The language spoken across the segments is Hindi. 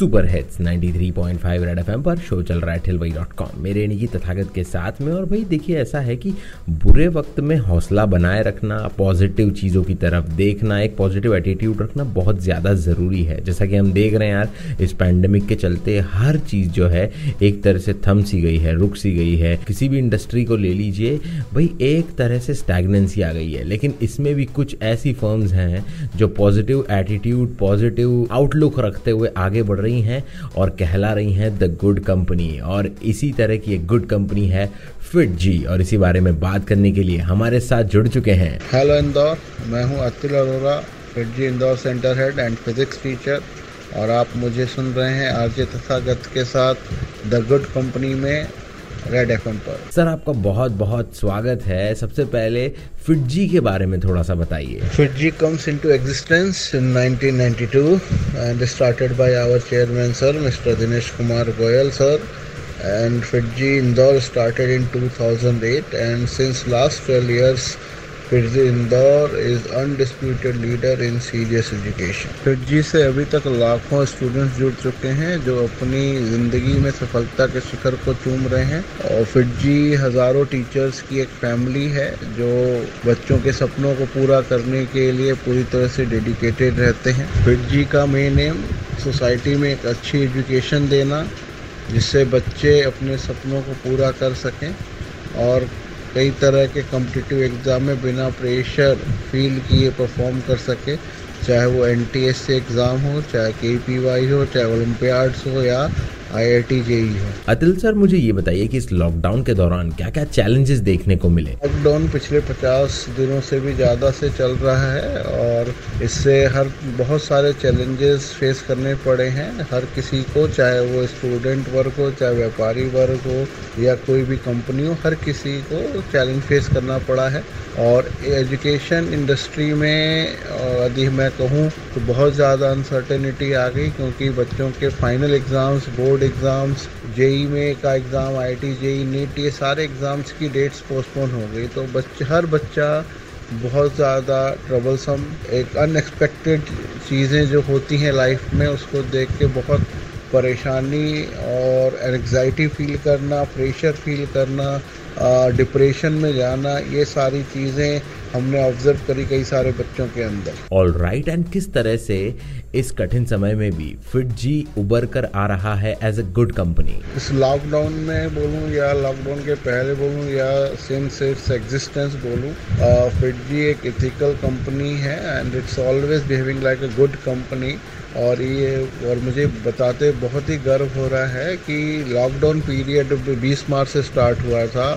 super hits 93.5 Red FM पर शो चल रहा है ठिलवई डॉट कॉम। मेरे निकी तथागत के साथ में, और भाई देखिए, ऐसा है कि बुरे वक्त में हौसला बनाए रखना पॉजिटिव चीज़ों की तरफ़ देखना, एक पॉजिटिव एटीट्यूड रखना बहुत ज़्यादा ज़रूरी है। जैसा कि हम देख रहे हैं यार, इस पैंडमिक के चलते हर चीज़ जो है, एक तरह से थम सी गई है, रुक सी गई है। किसी भी इंडस्ट्री को ले लीजिए, भाई एक तरह से स्टैगनेंसी आ गई है। लेकिन इसमें भी कुछ ऐसी फर्म्स हैं जो पॉजिटिव एटीट्यूड पॉजिटिव आउटलुक रखते हुए आगे बढ़ रही हैं और कहला रही हैं द गुड कंपनी और इसी तरह की एक गुड कंपनी है फिट जी और इसी बारे में बात करने के लिए हमारे साथ जुड़ चुके हैं। हेलो इंदौर। मैं हूँ Atul Arora FIITJEE Indore centre head and physics teacher और आप मुझे सुन रहे हैं आरजे तथागत के साथ द गुड कंपनी में। रेड एफ़ पर। सर आपका बहुत बहुत स्वागत है। सबसे पहले फिटजी के बारे में थोड़ा सा बताइए। FIITJEE comes into existence in and started by our chairman sir mister Dinesh Kumar Goyal sir and FIITJEE Indore started in 2008 and since last twelve years Fitji Indore is undisputed leader in serious education. Fitji से अभी तक लाखों स्टूडेंट्स जुड़ चुके हैं जो अपनी ज़िंदगी में सफलता के शिखर को चूम रहे हैं और फिटजी हज़ारों टीचर्स की एक फैमिली है जो बच्चों के सपनों को पूरा करने के लिए पूरी तरह से डेडिकेटेड रहते हैं फिटजी का मेन एम सोसाइटी में एक अच्छी एजुकेशन देना, जिससे बच्चे अपने सपनों को पूरा कर सकें और कई तरह के कम्पिटिटिव एग्ज़ाम में बिना प्रेशर फील किए परफॉर्म कर सके, चाहे वो एन एग्ज़ाम हो, चाहे के हो, चाहे ओलम्पियाड्स हो, या आई जेई हो। अतिल सर मुझे ये बताइए कि इस लॉकडाउन के दौरान क्या क्या चैलेंजेस देखने को मिले? लॉकडाउन पिछले 50 दिनों से भी ज़्यादा से चल रहा है और इससे हर बहुत सारे चैलेंजेस फेस करने पड़े हैं। हर किसी को चाहे वो स्टूडेंट वर्ग हो चाहे व्यापारी वर्ग हो या कोई भी कंपनी हो हर किसी को चैलेंज फेस करना पड़ा है। और एजुकेशन इंडस्ट्री में यदि मैं कहूँ तो बहुत ज़्यादा अनसर्टेनिटी आ गई क्योंकि बच्चों के final exams board exams JEE में का exam I T JEE NEET ये सारे एग्ज़ाम्स की डेट्स पोस्टपोन हो गई। तो बच्चे हर बच्चा बहुत ज़्यादा ट्रबलसम एक अनएक्सपेक्टेड चीज़ें जो होती हैं लाइफ में, उसको देख के बहुत परेशानी और एंग्जाइटी फील करना प्रेशर फील करना डिप्रेशन में जाना, ये सारी चीज़ें हमने ऑब्ज़र्व करी कई सारे बच्चों के अंदर। ऑल राइट एंड किस तरह से इस कठिन समय में भी फिट जी उबर कर आ रहा है एज अ गुड कंपनी इस लॉकडाउन में बोलूँ या लॉकडाउन के पहले बोलूँ या सिंस इट्स एग्जिस्टेंस बोलूँ फिटजी एक इथिकल कंपनी है and it's always behaving like a good company और ये और मुझे बताते बहुत ही गर्व हो रहा है कि लॉकडाउन पीरियड 20 मार्च से स्टार्ट हुआ था।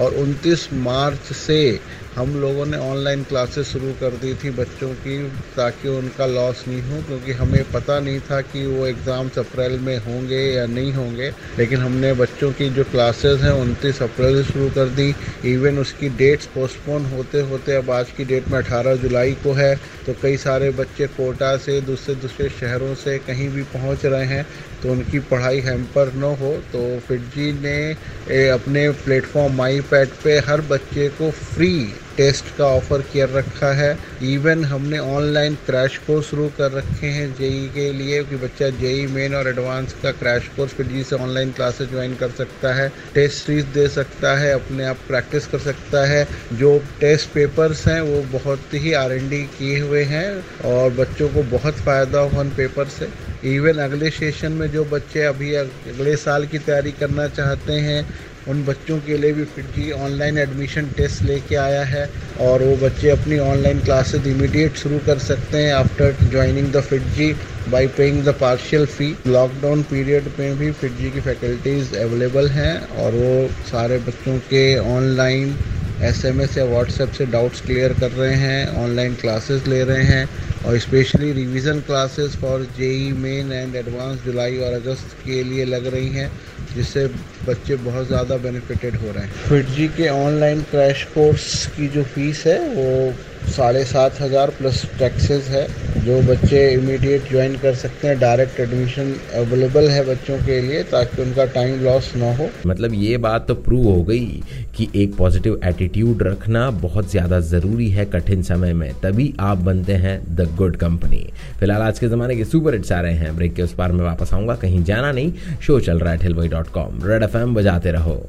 और 29 मार्च से हम लोगों ने ऑनलाइन क्लासेस शुरू कर दी थी बच्चों की, ताकि उनका लॉस नहीं हो, क्योंकि हमें पता नहीं था कि वो एग्ज़ाम्स अप्रैल में होंगे या नहीं होंगे। लेकिन हमने बच्चों की जो क्लासेस हैं, उनतीस अप्रैल से शुरू कर दी। इवन उसकी डेट्स पोस्टपोन होते होते अब आज की डेट में 18 जुलाई को है तो कई सारे बच्चे कोटा से दूसरे दूसरे शहरों से कहीं भी पहुँच रहे हैं। तो उनकी पढ़ाई हैम्पर न हो तो फिटजी ने अपने प्लेटफॉर्म माई पैड पे हर बच्चे को फ्री टेस्ट का ऑफ़र किया रखा है। इवन हमने ऑनलाइन क्रैश कोर्स शुरू कर रखे हैं जेई के लिए, कि बच्चा जेई मेन और एडवांस का क्रैश कोर्स फिटजी से ऑनलाइन क्लासेस ज्वाइन कर सकता है टेस्ट सीरीज़ दे सकता है, अपने आप प्रैक्टिस कर सकता है। जो टेस्ट पेपर्स हैं, वो बहुत ही आर किए हुए हैं और बच्चों को बहुत फ़ायदा हुआ उन पेपर से। इवन अगले सेशन में जो बच्चे अभी अगले साल की तैयारी करना चाहते हैं, उन बच्चों के लिए भी फिटजी ऑनलाइन एडमिशन टेस्ट लेके आया है और वो बच्चे अपनी ऑनलाइन क्लासेस इमीडिएट शुरू कर सकते हैं after joining the FIITJEE by paying the partial fee lockdown period में भी फिटजी की फैकल्टीज़ अवेलेबल हैं और वो सारे बच्चों के ऑनलाइन एसएमएस या व्हाट्सएप से डाउट्स क्लियर कर रहे हैं ऑनलाइन क्लासेस ले रहे हैं और specially revision classes for JEE Main and advance जुलाई और अगस्त के लिए लग रही हैं, जिससे बच्चे बहुत ज़्यादा बेनिफिटेड हो रहे हैं। फिट जी के ऑनलाइन क्रैश कोर्स की जो फ़ीस है, वो साढ़े सात हज़ार प्लस टैक्सेस है। जो बच्चे इमीडिएट ज्वाइन कर सकते हैं डायरेक्ट एडमिशन अवेलेबल है बच्चों के लिए, ताकि उनका टाइम लॉस ना हो। मतलब ये बात तो प्रूव हो गई कि एक पॉजिटिव एटीट्यूड रखना बहुत ज़्यादा ज़रूरी है कठिन समय में। तभी आप बनते हैं द गुड कंपनी फ़िलहाल आज के ज़माने के सुपर हिट्स आ रहे हैं। ब्रेक के उस पार में वापस आऊँगा। कहीं जाना नहीं। शो चल रहा है ठिलवई डॉट कॉम रेड एफ़ बजाते रहो।